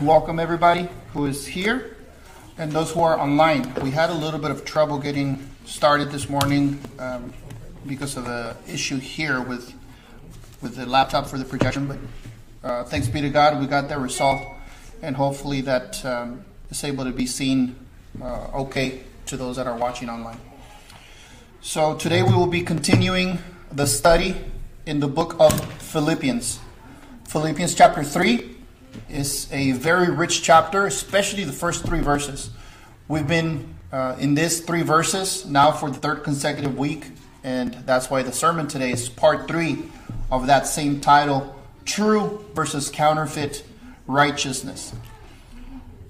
welcome everybody who is here and those who are online. We had a little bit of trouble getting started this morning um, because of the issue here with with the laptop for the projection, but uh, thanks be to God, we got that resolved, and hopefully that um, is able to be seen uh, okay to those that are watching online. So today we will be continuing the study in the book of Philippians. Philippians chapter 3 is a very rich chapter, especially the first three verses. We've been uh, in these three verses now for the third consecutive week, and that's why the sermon today is part three of that same title True versus Counterfeit Righteousness.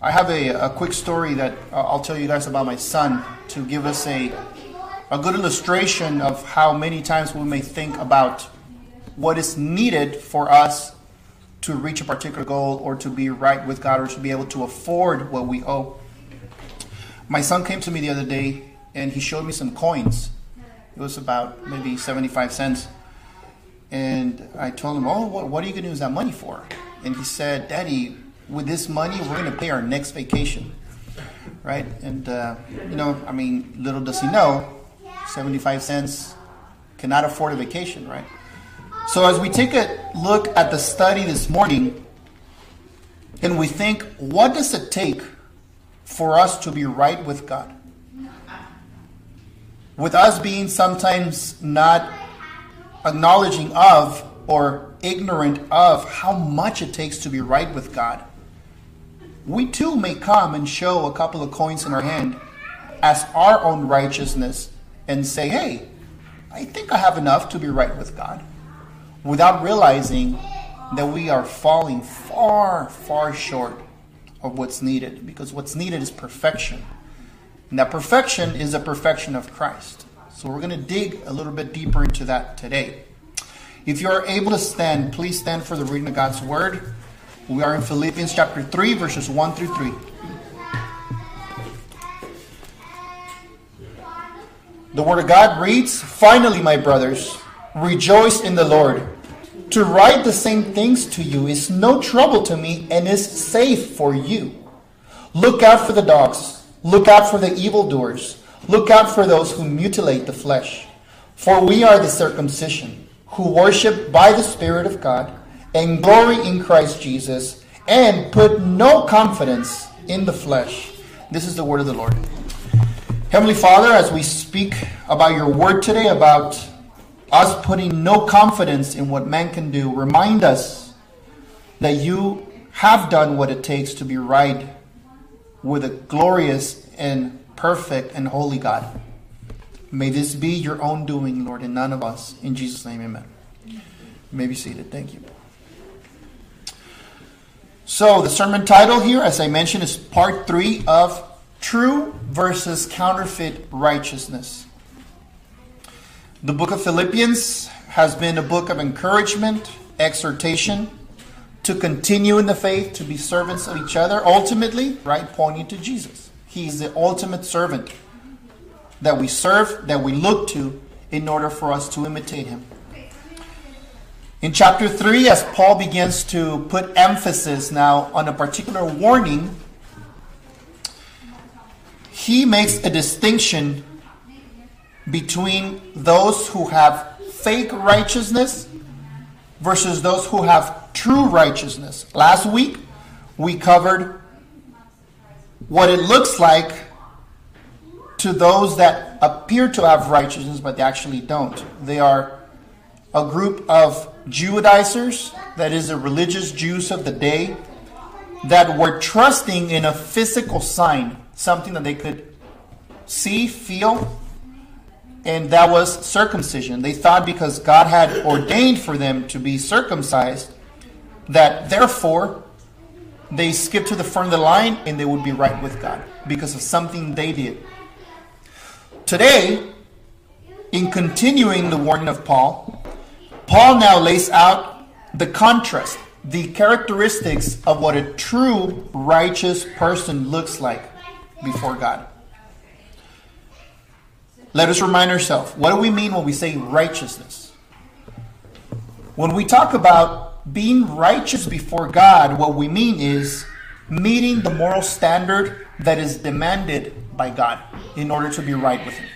I have a, a quick story that uh, I'll tell you guys about my son to give us a, a good illustration of how many times we may think about what is needed for us to reach a particular goal or to be right with God or to be able to afford what we owe. My son came to me the other day and he showed me some coins. It was about maybe 75 cents. And I told him, Oh, what, what are you going to use that money for? And he said, Daddy, with this money, we're going to pay our next vacation. Right? And, uh, you know, I mean, little does he know, 75 cents cannot afford a vacation, right? So, as we take a look at the study this morning, and we think, what does it take for us to be right with God? With us being sometimes not acknowledging of or ignorant of how much it takes to be right with God, we too may come and show a couple of coins in our hand as our own righteousness and say, hey, I think I have enough to be right with God, without realizing that we are falling far, far short of what's needed, because what's needed is perfection. And that perfection is the perfection of Christ. So we're going to dig a little bit deeper into that today. If you are able to stand, please stand for the reading of God's word. We are in Philippians chapter 3, verses 1 through 3. The word of God reads Finally, my brothers, rejoice in the Lord. To write the same things to you is no trouble to me and is safe for you. Look out for the dogs, look out for the evildoers, look out for those who mutilate the flesh. For we are the circumcision, who worship by the Spirit of God, and glory in Christ Jesus, and put no confidence in the flesh. This is the word of the Lord. Heavenly Father, as we speak about your word today, about us putting no confidence in what man can do, remind us that you have done what it takes to be right with a glorious and perfect and holy God. May this be your own doing, Lord, and none of us. In Jesus' name, amen. You may be seated. Thank you. So, the sermon title here, as I mentioned, is part three of True versus Counterfeit Righteousness. The book of Philippians has been a book of encouragement, exhortation, to continue in the faith, to be servants of each other, ultimately, right, pointing to Jesus. He's the ultimate servant that we serve, that we look to in order for us to imitate him. In chapter 3, as Paul begins to put emphasis now on a particular warning, he makes a distinction between those who have fake righteousness versus those who have true righteousness. Last week, we covered what it looks like to those that appear to have righteousness, but they actually don't. They are a group of Judaizers, that is, the religious Jews of the day, that were trusting in a physical sign, something that they could see, feel, and that was circumcision. They thought because God had ordained for them to be circumcised, that therefore they skipped to the front of the line and they would be right with God because of something they did. Today, in continuing the warning of Paul, Paul now lays out the contrast, the characteristics of what a true righteous person looks like before God. Let us remind ourselves what do we mean when we say righteousness? When we talk about being righteous before God, what we mean is meeting the moral standard that is demanded by God in order to be right with Him.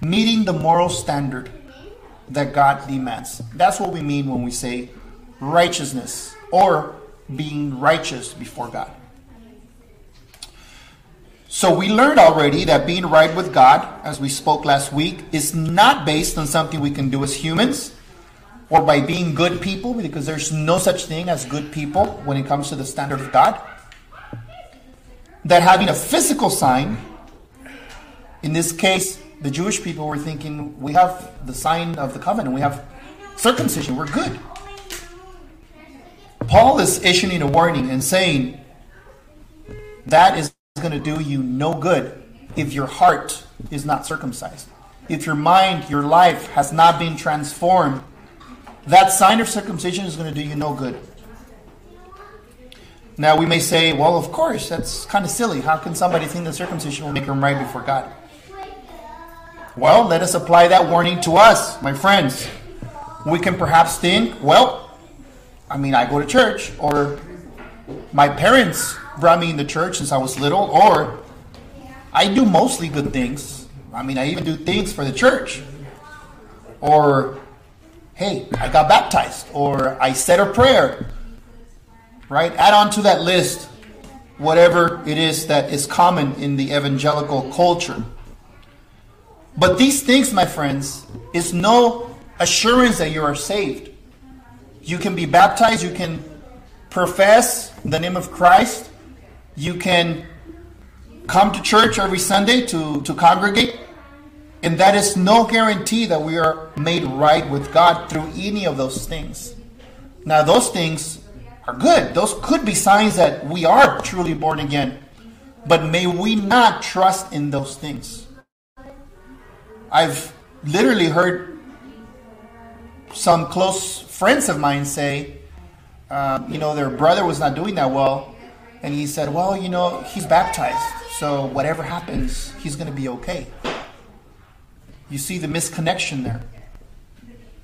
Meeting the moral standard that God demands. That's what we mean when we say righteousness or being righteous before God. So we learned already that being right with God, as we spoke last week, is not based on something we can do as humans or by being good people, because there's no such thing as good people when it comes to the standard of God. That having a physical sign, in this case, the Jewish people were thinking, we have the sign of the covenant, we have circumcision, we're good. Paul is issuing a warning and saying that is going to do you no good if your heart is not circumcised. If your mind, your life has not been transformed, that sign of circumcision is going to do you no good. Now we may say, well, of course, that's kind of silly. How can somebody think that circumcision will make them right before God? Well, let us apply that warning to us, my friends. We can perhaps think, well, I mean, I go to church, or my parents brought me into church since I was little, or I do mostly good things. I mean, I even do things for the church. Or, hey, I got baptized, or I said a prayer. Right? Add on to that list whatever it is that is common in the evangelical culture. But these things, my friends, is no assurance that you are saved. You can be baptized, you can profess the name of Christ, you can come to church every Sunday to, to congregate, and that is no guarantee that we are made right with God through any of those things. Now, those things are good. Those could be signs that we are truly born again. But may we not trust in those things. I've literally heard some close friends of mine say, uh, you know, their brother was not doing that well, and he said, Well, you know, he's baptized, so whatever happens, he's going to be okay. You see the misconnection there.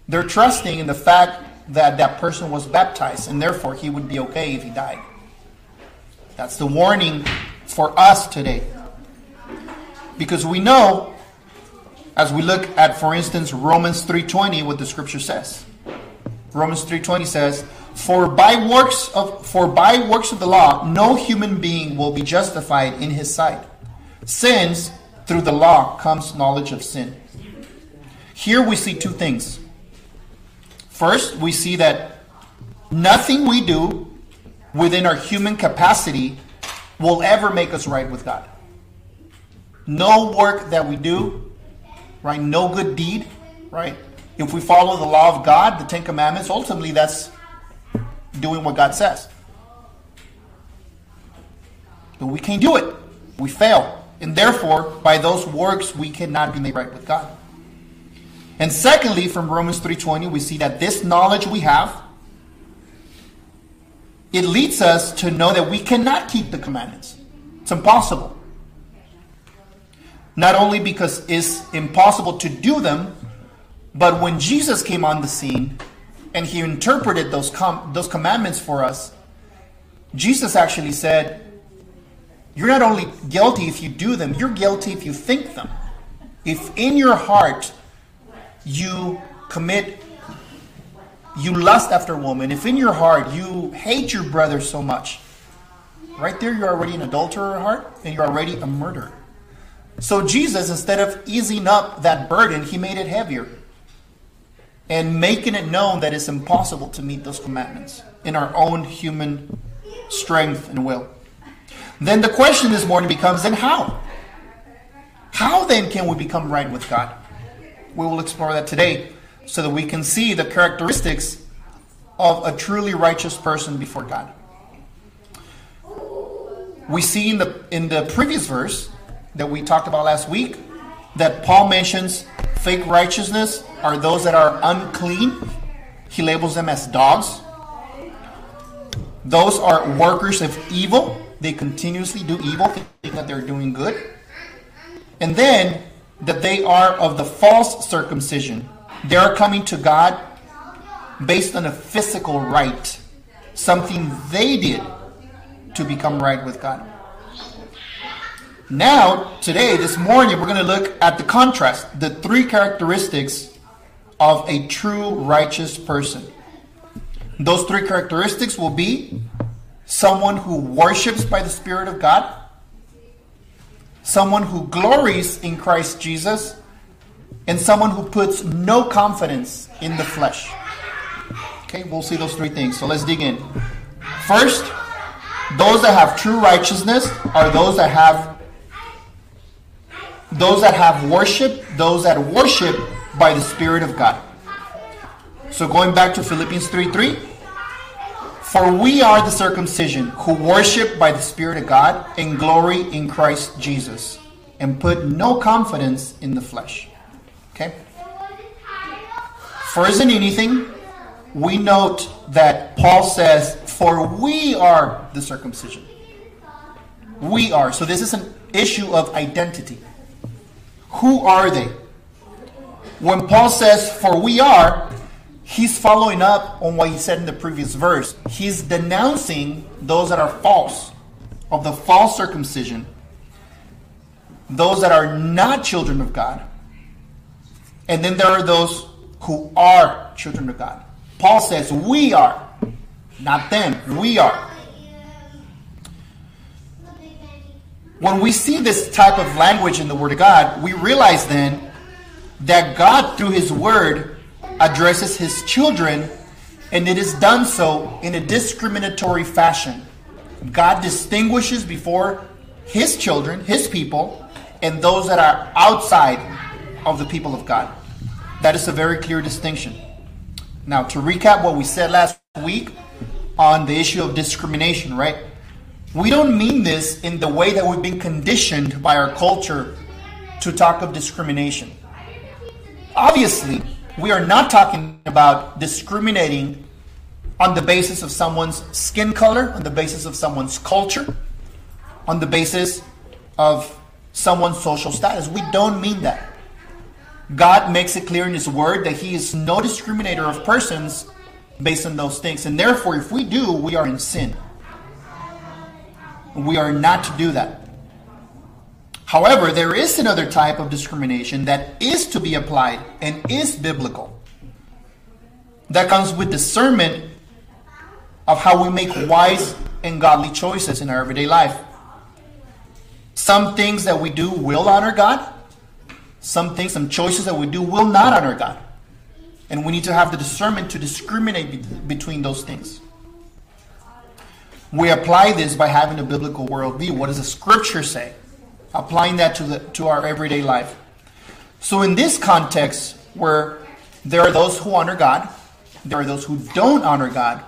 They're trusting in the fact that that person was baptized, and therefore he would be okay if he died. That's the warning for us today. Because we know, as we look at, for instance, Romans 3.20, what the scripture says. Romans 3.20 says, for by works of for by works of the law, no human being will be justified in his sight, since through the law comes knowledge of sin. Here we see two things. First, we see that nothing we do within our human capacity will ever make us right with God. No work that we do, right? No good deed, right? If we follow the law of God, the Ten Commandments, ultimately that's doing what God says. But we can't do it. We fail. And therefore, by those works, we cannot be made right with God. And secondly, from Romans 3.20, we see that this knowledge we have, it leads us to know that we cannot keep the commandments. It's impossible. Not only because it's impossible to do them, but when Jesus came on the scene, and he interpreted those com- those commandments for us, Jesus actually said, "You're not only guilty if you do them; you're guilty if you think them. If in your heart you commit, you lust after a woman. If in your heart you hate your brother so much, right there you're already an adulterer heart, and you're already a murderer." So Jesus, instead of easing up that burden, he made it heavier and making it known that it's impossible to meet those commandments in our own human strength and will. Then the question this morning becomes then how? How then can we become right with God? We will explore that today so that we can see the characteristics of a truly righteous person before God. We see in the in the previous verse that we talked about last week that Paul mentions fake righteousness are those that are unclean. He labels them as dogs. Those are workers of evil. They continuously do evil, think that they're doing good. And then that they are of the false circumcision. They are coming to God based on a physical rite, something they did to become right with God. Now, today, this morning, we're going to look at the contrast, the three characteristics of a true righteous person. Those three characteristics will be someone who worships by the Spirit of God, someone who glories in Christ Jesus, and someone who puts no confidence in the flesh. Okay, we'll see those three things. So let's dig in. First, those that have true righteousness are those that have those that have worship, those that worship by the Spirit of God. So going back to Philippians 3 3. For we are the circumcision who worship by the Spirit of God and glory in Christ Jesus and put no confidence in the flesh. Okay? First than anything, we note that Paul says, For we are the circumcision. We are. So this is an issue of identity. Who are they? When Paul says, For we are, he's following up on what he said in the previous verse. He's denouncing those that are false, of the false circumcision, those that are not children of God. And then there are those who are children of God. Paul says, We are, not them, we are. When we see this type of language in the Word of God, we realize then that God, through His Word, addresses His children, and it is done so in a discriminatory fashion. God distinguishes before His children, His people, and those that are outside of the people of God. That is a very clear distinction. Now, to recap what we said last week on the issue of discrimination, right? We don't mean this in the way that we've been conditioned by our culture to talk of discrimination. Obviously, we are not talking about discriminating on the basis of someone's skin color, on the basis of someone's culture, on the basis of someone's social status. We don't mean that. God makes it clear in His Word that He is no discriminator of persons based on those things. And therefore, if we do, we are in sin. We are not to do that. However, there is another type of discrimination that is to be applied and is biblical. That comes with discernment of how we make wise and godly choices in our everyday life. Some things that we do will honor God, some things, some choices that we do will not honor God. And we need to have the discernment to discriminate be- between those things. We apply this by having a biblical worldview. What does the scripture say? Applying that to, the, to our everyday life. So, in this context, where there are those who honor God, there are those who don't honor God,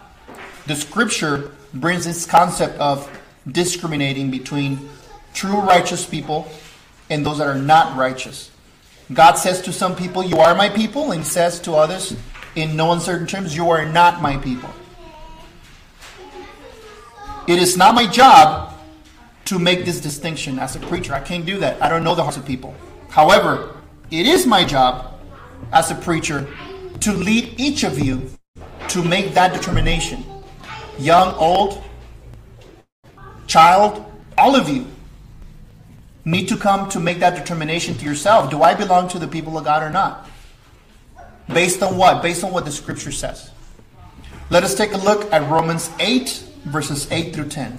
the scripture brings this concept of discriminating between true righteous people and those that are not righteous. God says to some people, You are my people, and says to others, in no uncertain terms, You are not my people. It is not my job to make this distinction as a preacher. I can't do that. I don't know the hearts of people. However, it is my job as a preacher to lead each of you to make that determination. Young, old, child, all of you need to come to make that determination to yourself. Do I belong to the people of God or not? Based on what? Based on what the scripture says. Let us take a look at Romans 8, verses 8 through 10.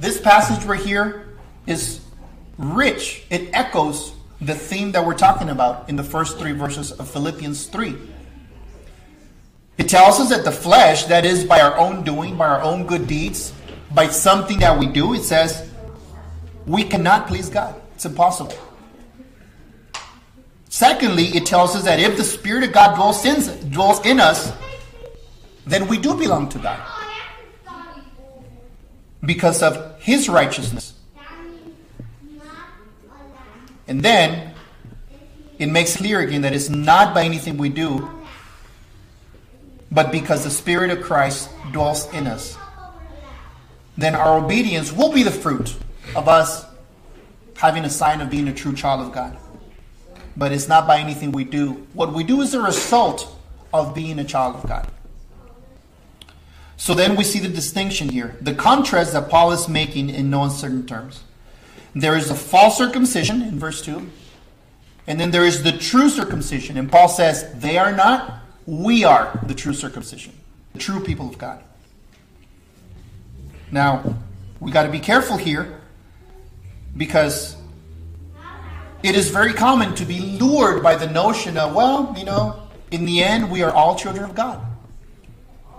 This passage right here is rich. It echoes the theme that we're talking about in the first three verses of Philippians 3. It tells us that the flesh, that is by our own doing, by our own good deeds, by something that we do, it says we cannot please God. It's impossible. Secondly, it tells us that if the Spirit of God dwells in, dwells in us, then we do belong to God. because of his righteousness. And then it makes clear again that it's not by anything we do, but because the Spirit of Christ dwells in us. Then our obedience will be the fruit of us having a sign of being a true child of God. But it's not by anything we do. What we do is a result of being a child of God. So then we see the distinction here, the contrast that Paul is making in no uncertain terms. There is a false circumcision in verse 2, and then there is the true circumcision. And Paul says, they are not, we are the true circumcision, the true people of God. Now, we got to be careful here because it is very common to be lured by the notion of, well, you know, in the end, we are all children of God.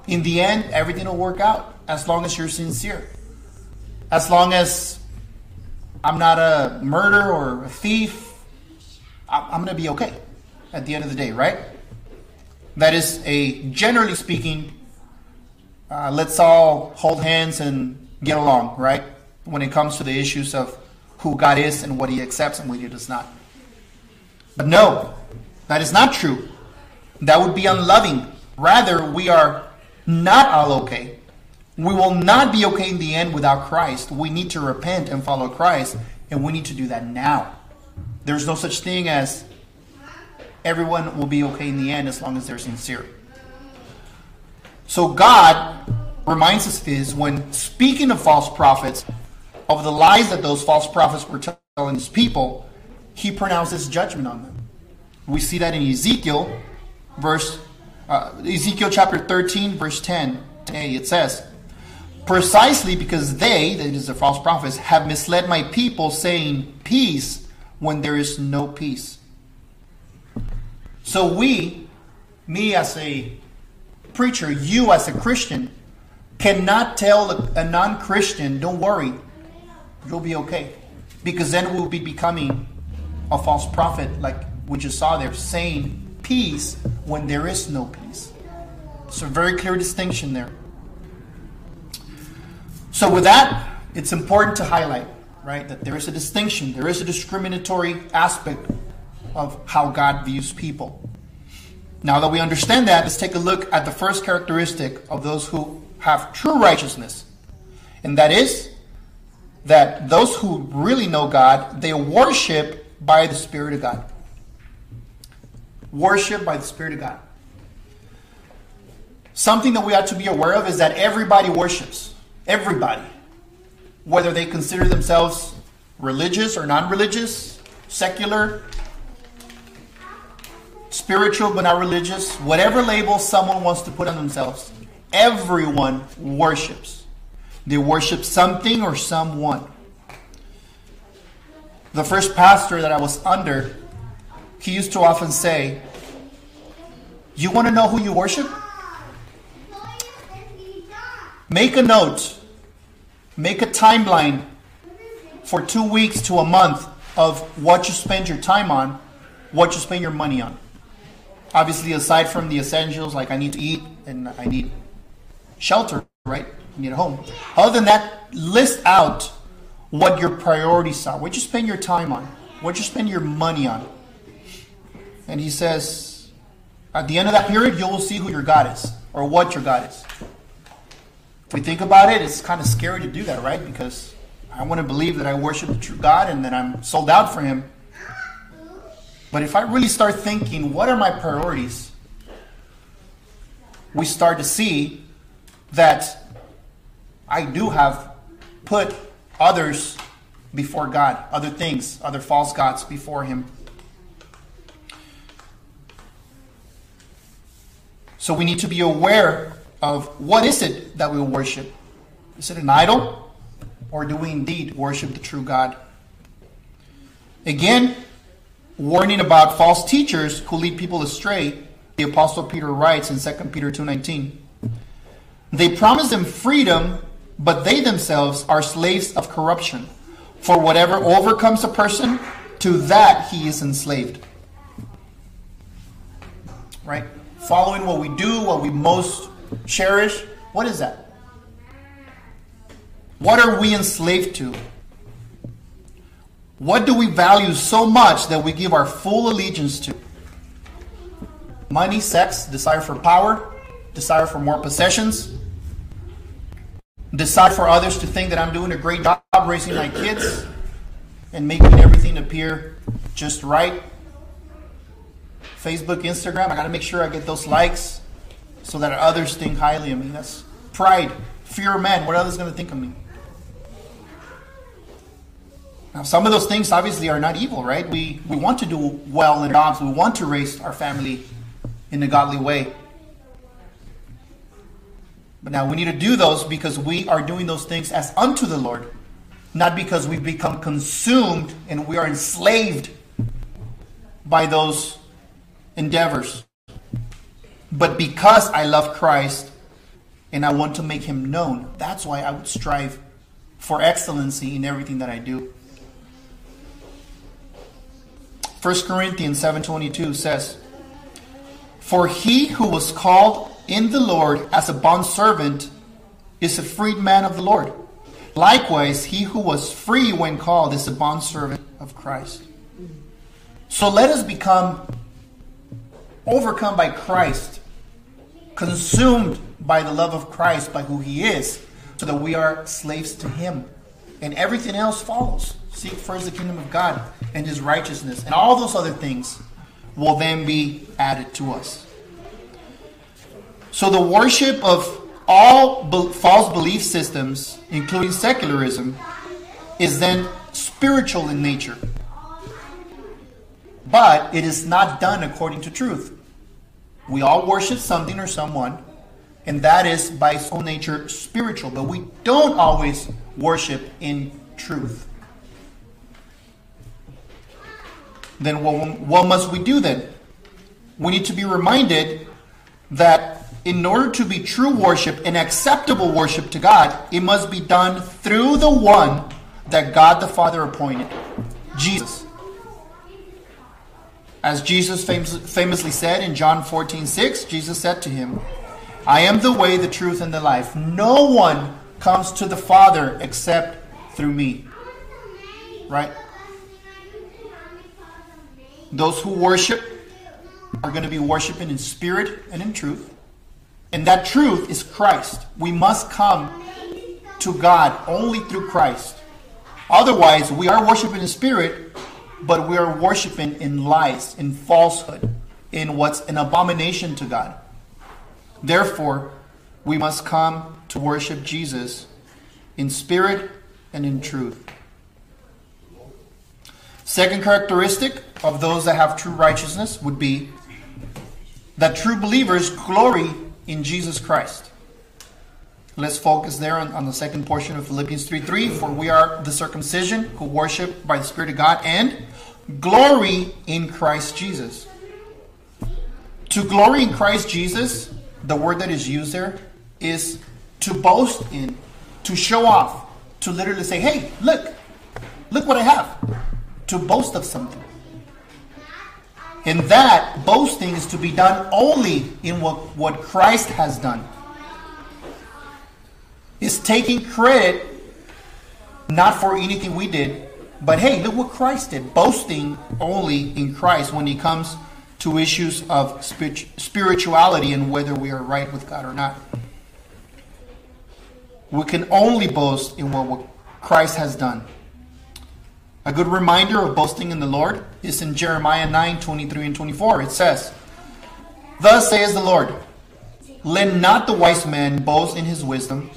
In the end, everything will work out as long as you're sincere. As long as I'm not a murderer or a thief, I'm going to be okay at the end of the day, right? That is a, generally speaking, uh, let's all hold hands and get along, right? When it comes to the issues of who God is and what He accepts and what He does not. But no, that is not true. That would be unloving. Rather, we are not all okay. We will not be okay in the end without Christ. We need to repent and follow Christ, and we need to do that now. There's no such thing as everyone will be okay in the end as long as they're sincere. So God reminds us this when speaking of false prophets, of the lies that those false prophets were telling his people, he pronounces judgment on them. We see that in Ezekiel, verse uh, Ezekiel chapter 13, verse 10. It says, Precisely because they, that is the false prophets, have misled my people, saying peace when there is no peace. So we, me as a preacher, you as a Christian, cannot tell a, non Christian, don't worry, you'll be okay. Because then we'll be becoming a false prophet, like we just saw there, saying peace when there is no peace. So, very clear distinction there. So, with that, it's important to highlight, right, that there is a distinction, there is a discriminatory aspect of how God views people. Now that we understand that, let's take a look at the first characteristic of those who have true righteousness. And that is that those who really know God, they worship by the Spirit of God. Worship by the Spirit of God. Something that we ought to be aware of is that everybody worships. Everybody. Whether they consider themselves religious or non religious, secular, spiritual but not religious, whatever label someone wants to put on themselves, everyone worships. They worship something or someone. The first pastor that I was under, he used to often say, You want to know who you worship? Make a note, make a timeline for two weeks to a month of what you spend your time on, what you spend your money on. Obviously, aside from the essentials, like I need to eat and I need shelter, right? I need a home. Other than that, list out what your priorities are, what you spend your time on, what you spend your money on. And he says, at the end of that period, you will see who your God is or what your God is. If we think about it, it's kind of scary to do that, right? Because I want to believe that I worship the true God and that I'm sold out for Him. But if I really start thinking, what are my priorities? We start to see that I do have put others before God, other things, other false gods before Him. So we need to be aware of what is it that we worship. Is it an idol? Or do we indeed worship the true God? Again, warning about false teachers who lead people astray, the apostle Peter writes in 2 Peter 2:19. They promise them freedom, but they themselves are slaves of corruption. For whatever overcomes a person, to that he is enslaved. Right? Following what we do, what we most cherish, what is that? What are we enslaved to? What do we value so much that we give our full allegiance to? Money, sex, desire for power, desire for more possessions, desire for others to think that I'm doing a great job raising my kids and making everything appear just right. Facebook, Instagram, I got to make sure I get those likes so that others think highly of me. That's pride, fear of man. What others going to think of me? Now, some of those things obviously are not evil, right? We, we want to do well in jobs. We want to raise our family in a godly way. But now we need to do those because we are doing those things as unto the Lord, not because we've become consumed and we are enslaved by those endeavors, but because I love Christ and I want to make him known. That's why I would strive for excellency in everything that I do. 1 Corinthians 7:22 says, "For he who was called in the Lord as a bondservant is a freedman of the Lord. Likewise, he who was free when called is a bondservant of Christ." So let us become overcome by Christ, consumed by the love of Christ, by who he is, so that we are slaves to him. And everything else follows. Seek first the kingdom of God and his righteousness, and all those other things will then be added to us. So the worship of all be- false belief systems, including secularism, is then spiritual in nature. But it is not done according to truth. We all worship something or someone, and that is by its own nature spiritual, but we don't always worship in truth. then what, what must we do then? We need to be reminded that in order to be true worship and acceptable worship to God, it must be done through the one that God the Father appointed, Jesus. As Jesus famous, famously said in John 14 6, Jesus said to him, I am the way, the truth, and the life. No one comes to the Father except through me. Right? Those who worship are going to be worshiping in spirit and in truth. And that truth is Christ. We must come to God only through Christ. Otherwise, we are worshiping in spirit, but we are worshiping in lies, in falsehood, in what's an abomination to God. Therefore, we must come to worship Jesus in spirit and in truth. Second characteristic of those that have true righteousness would be that true believers glory in Jesus Christ. Let's focus there on, on the second portion of Philippians 3 3. For we are the circumcision who worship by the Spirit of God and glory in Christ Jesus. To glory in Christ Jesus, the word that is used there is to boast in, to show off, to literally say, hey, look, look what I have to boast of something. And that boasting is to be done only in what, what Christ has done. Is taking credit not for anything we did, but hey, look what Christ did. Boasting only in Christ when he comes to issues of spirituality and whether we are right with God or not. We can only boast in what Christ has done. A good reminder of boasting in the Lord is in Jeremiah 9 23 and 24. It says, Thus says the Lord, Let not the wise man boast in his wisdom,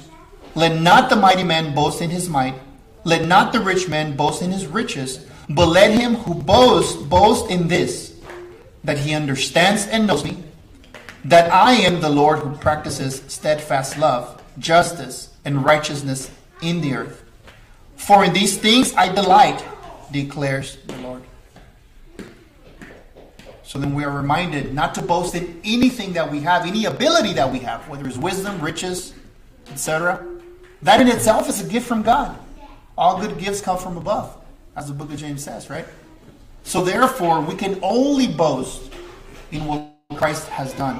let not the mighty man boast in his might, let not the rich man boast in his riches, but let him who boasts boast in this, that he understands and knows me, that I am the Lord who practices steadfast love, justice, and righteousness in the earth. For in these things I delight declares the Lord. So then we are reminded not to boast in anything that we have, any ability that we have, whether it's wisdom, riches, etc. That in itself is a gift from God. All good gifts come from above, as the book of James says, right? So therefore, we can only boast in what Christ has done.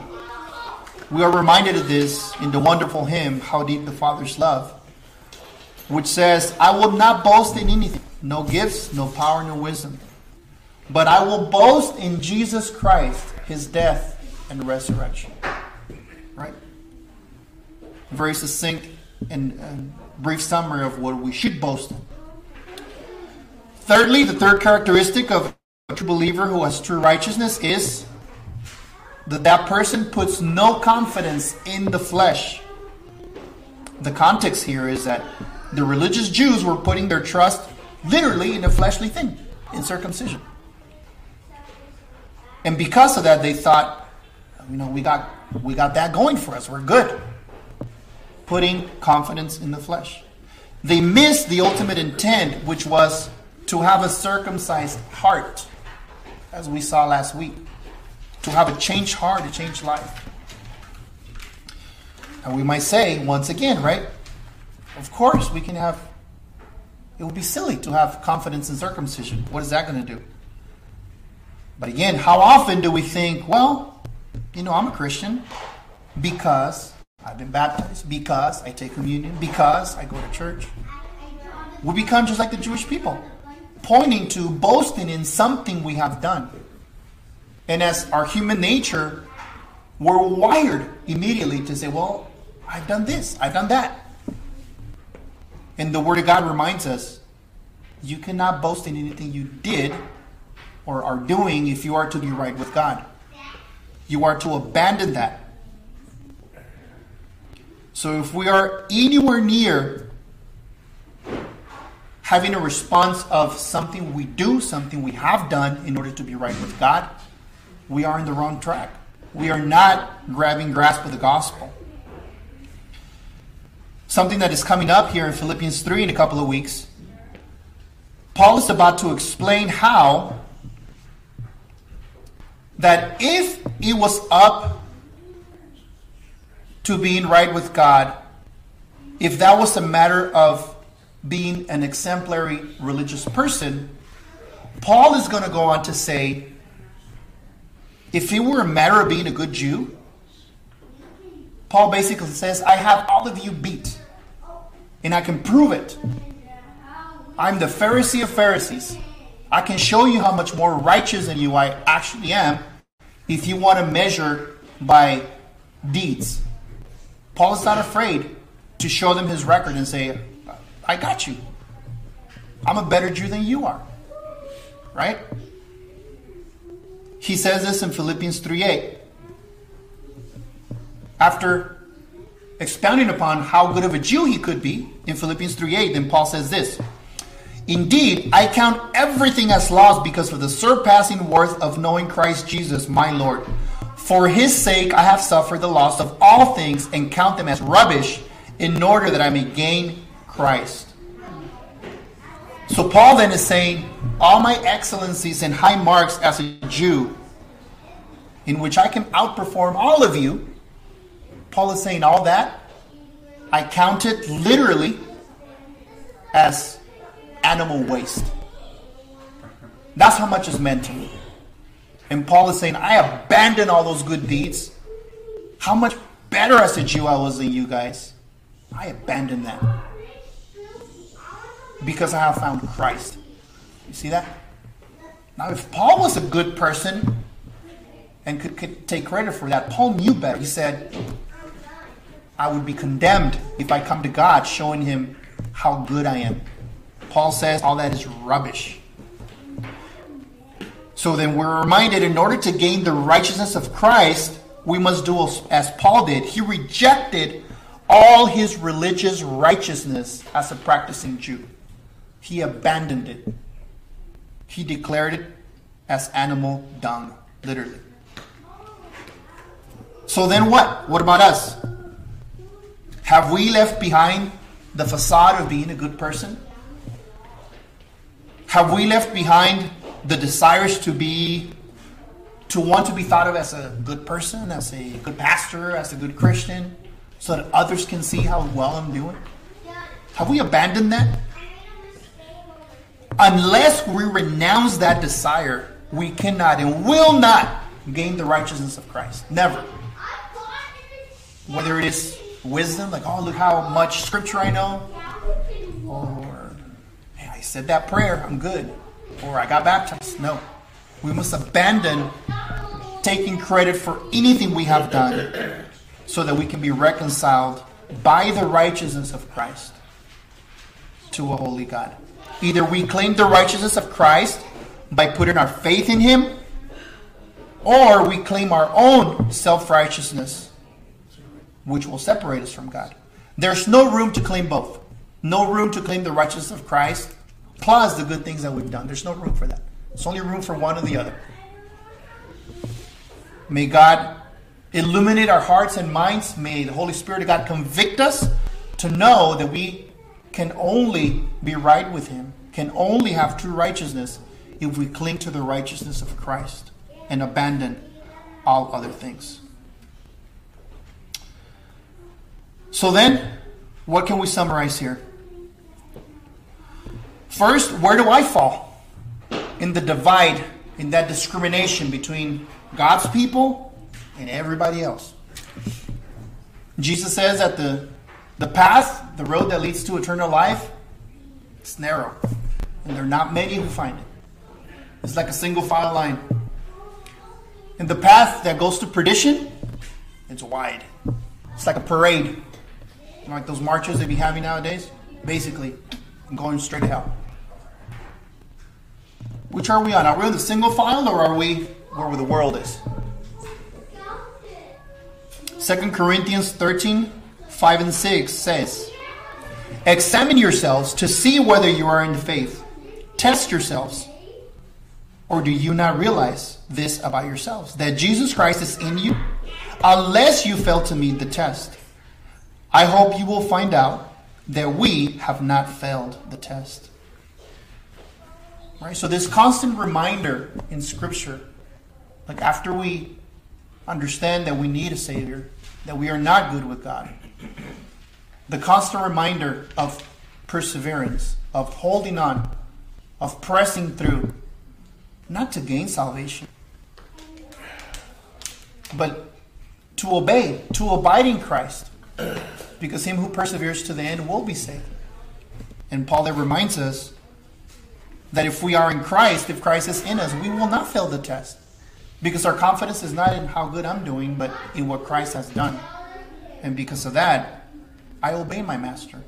We are reminded of this in the wonderful hymn, How Deep the Father's Love. which says, I will not boast in anything, no gifts, no power, no wisdom, but I will boast in Jesus Christ, his death and resurrection. Right? Very succinct and, and brief summary of what we should boast in. Thirdly, the third characteristic of a true believer who has true righteousness is that that person puts no confidence in the flesh. The context here is that the religious Jews were putting their trust literally in a fleshly thing, in circumcision. And because of that, they thought, you know, we got we got that going for us. We're good. Putting confidence in the flesh. They missed the ultimate intent, which was to have a circumcised heart, as we saw last week. To have a changed heart, a changed life. And we might say, once again, right? Of course, we can have, it would be silly to have confidence in circumcision. What is that going to do? But again, how often do we think, well, you know, I'm a Christian because I've been baptized, because I take communion, because I go to church? We become just like the Jewish people, pointing to boasting in something we have done. And as our human nature, we're wired immediately to say, well, I've done this, I've done that. And the Word of God reminds us you cannot boast in anything you did or are doing if you are to be right with God. You are to abandon that. So if we are anywhere near having a response of something we do, something we have done in order to be right with God, we are in the wrong track. We are not grabbing grasp of the gospel. Something that is coming up here in Philippians 3 in a couple of weeks. Paul is about to explain how that if it was up to being right with God, if that was a matter of being an exemplary religious person, Paul is going to go on to say if it were a matter of being a good Jew, Paul basically says, I have all of you beat, and I can prove it. I'm the Pharisee of Pharisees. I can show you how much more righteous than you I actually am if you want to measure by deeds. Paul is not afraid to show them his record and say, I got you. I'm a better Jew than you are. Right? He says this in Philippians 3:8. After expounding upon how good of a Jew he could be in Philippians 3:8, then Paul says this. Indeed, I count everything as loss because of the surpassing worth of knowing Christ Jesus, my Lord. For his sake I have suffered the loss of all things and count them as rubbish in order that I may gain Christ. So Paul then is saying, all my excellencies and high marks as a Jew, in which I can outperform all of you, Paul is saying all that, I count it literally as animal waste. That's how much is meant to me. And Paul is saying, I abandon all those good deeds. How much better as a Jew I was than you guys. I abandoned that. Because I have found Christ. You see that? Now, if Paul was a good person and could, could take credit for that, Paul knew better. He said, I would be condemned if I come to God showing him how good I am. Paul says all that is rubbish. So then we're reminded in order to gain the righteousness of Christ, we must do as Paul did. He rejected all his religious righteousness as a practicing Jew, he abandoned it. He declared it as animal dung, literally. So then what? What about us? Have we left behind the facade of being a good person? Have we left behind the desires to be, to want to be thought of as a good person, as a good pastor, as a good Christian, so that others can see how well I'm doing? Have we abandoned that? Unless we renounce that desire, we cannot and will not gain the righteousness of Christ. Never. Whether it is wisdom, like, oh, look how much scripture I know, or hey, I said that prayer, I'm good, or I got baptized. No. We must abandon taking credit for anything we have done so that we can be reconciled by the righteousness of Christ to a holy God. Either we claim the righteousness of Christ by putting our faith in Him, or we claim our own self righteousness, which will separate us from God. There's no room to claim both. No room to claim the righteousness of Christ plus the good things that we've done. There's no room for that. It's only room for one or the other. May God illuminate our hearts and minds. May the Holy Spirit of God convict us to know that we can only be right with Him, can only have true righteousness if we cling to the righteousness of Christ and abandon all other things. So then, what can we summarize here? First, where do I fall in the divide, in that discrimination between God's people and everybody else? Jesus says that the, the path, the road that leads to eternal life, it's narrow. And there are not many who find it. It's like a single file line. And the path that goes to perdition, it's wide. It's like a parade. Like those marches they be having nowadays. Basically, going straight to hell. Which are we on? Are we on the single file or are we where the world is? 2 Corinthians 13, 5 and 6 says, Examine yourselves to see whether you are in the faith. Test yourselves. Or do you not realize this about yourselves? That Jesus Christ is in you, unless you fail to meet the test. I hope you will find out that we have not failed the test. Right? So, this constant reminder in Scripture, like after we understand that we need a Savior, that we are not good with God, the constant reminder of perseverance, of holding on, of pressing through, not to gain salvation, but to obey, to abide in Christ, because him who perseveres to the end will be saved. And Paul there reminds us that if we are in Christ, if Christ is in us, we will not fail the test. Because our confidence is not in how good I'm doing, but in what Christ has done. And because of that, I obey my master.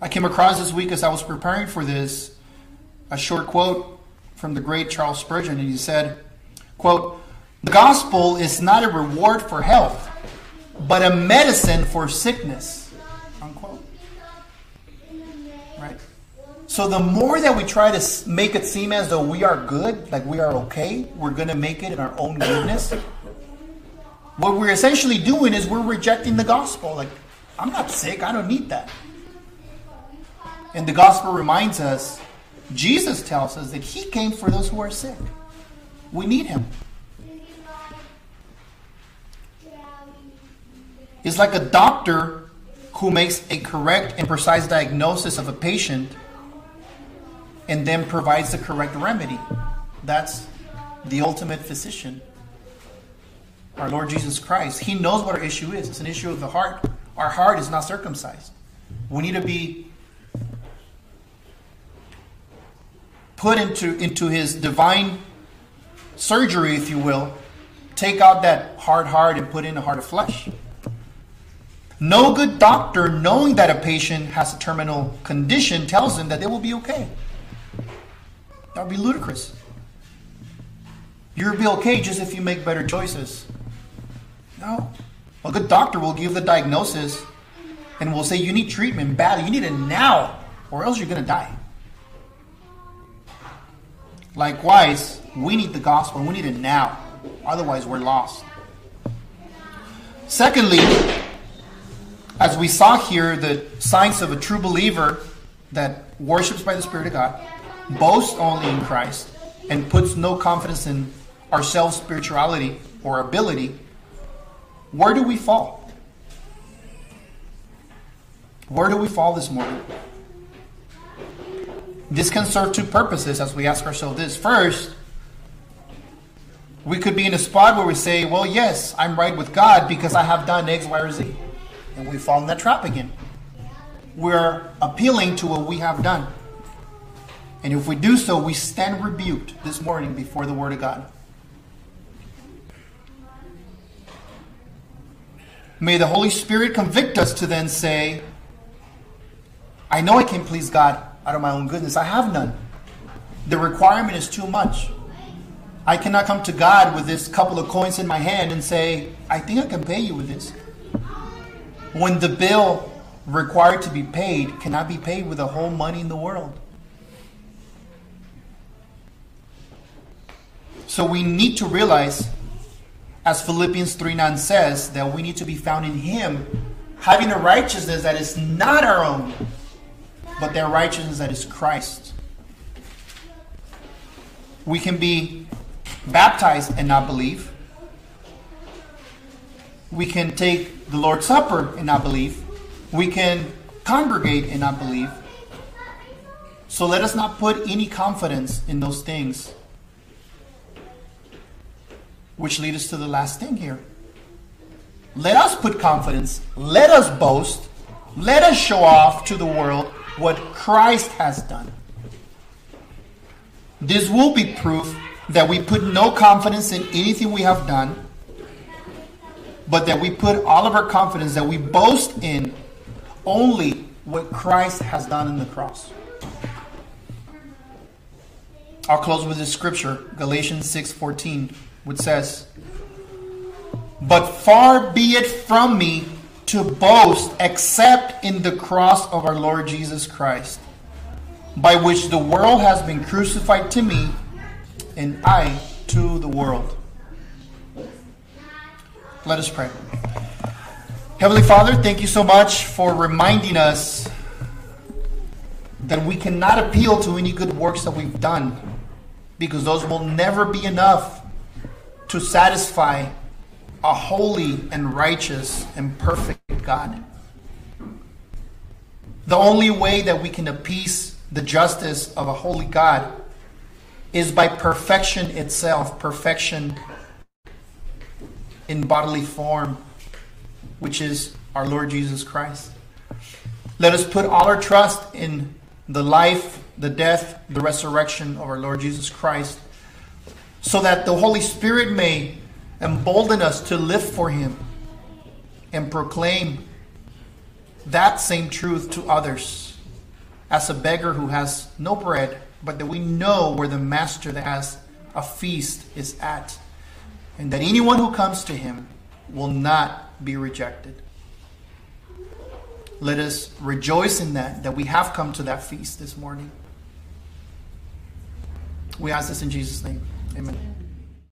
I came across this week as I was preparing for this a short quote from the great Charles Spurgeon, and he said, quote, the gospel is not a reward for health, but a medicine for sickness. Unquote. Right? So the more that we try to make it seem as though we are good, like we are okay, we're going to make it in our own goodness. What we're essentially doing is we're rejecting the gospel. Like, I'm not sick, I don't need that. And the gospel reminds us, Jesus tells us that he came for those who are sick. We need him. It's like a doctor who makes a correct and precise diagnosis of a patient and then provides the correct remedy. That's the ultimate physician. Our Lord Jesus Christ. He knows what our issue is. It's an issue of the heart. Our heart is not circumcised. We need to be put into, into his divine surgery, if you will. Take out that hard heart and put in a heart of flesh. No good doctor, knowing that a patient has a terminal condition, tells them that they will be okay. That would be ludicrous. You'll be okay just if you make better choices. No. A good doctor will give the diagnosis and will say you need treatment badly. You need it now, or else you're going to die. Likewise, we need the gospel. We need it now. Otherwise, we're lost. Secondly, as we saw here, the signs of a true believer that worships by the Spirit of God, boasts only in Christ, and puts no confidence in ourselves, spirituality or ability, where do we fall? Where do we fall this morning? This can serve two purposes as we ask ourselves this. First, we could be in a spot where we say, Well, yes, I'm right with God because I have done X, Y, or Z and we fall in that trap again. we're appealing to what we have done. And if we do so, we stand rebuked this morning before the Word of God. May the Holy Spirit convict us to then say, I know I can please God out of my own goodness. I have none. The requirement is too much. I cannot come to God with this couple of coins in my hand and say, I think I can pay you with this. When the bill required to be paid cannot be paid with the whole money in the world. So we need to realize, as Philippians 3 9 says, that we need to be found in Him, having a righteousness that is not our own, but their righteousness that is Christ. We can be baptized and not believe. We can take the Lord's Supper and not believe. We can congregate and not believe. So let us not put any confidence in those things. Which lead us to the last thing here. Let us put confidence, let us boast, let us show off to the world what Christ has done. This will be proof that we put no confidence in anything we have done, but that we put all of our confidence, that we boast in only what Christ has done in the cross. I'll close with this scripture, Galatians 6:14, which says, "But far be it from me to boast except in the cross of our Lord Jesus Christ, by which the world has been crucified to me and I to the world." Let us pray. Heavenly Father, thank you so much for reminding us that we cannot appeal to any good works that we've done because those will never be enough to satisfy a holy and righteous and perfect God. The only way that we can appease the justice of a holy God is by perfection itself, perfection in bodily form which is our Lord Jesus Christ. Let us put all our trust in the life, the death, the resurrection of our Lord Jesus Christ, so that the Holy Spirit may embolden us to live for Him and proclaim that same truth to others as a beggar who has no bread, but that we know where the master that has a feast is at, and that anyone who comes to Him will not be rejected. Let us rejoice in that, that we have come to that feast this morning. We ask this in Jesus' name. Amen.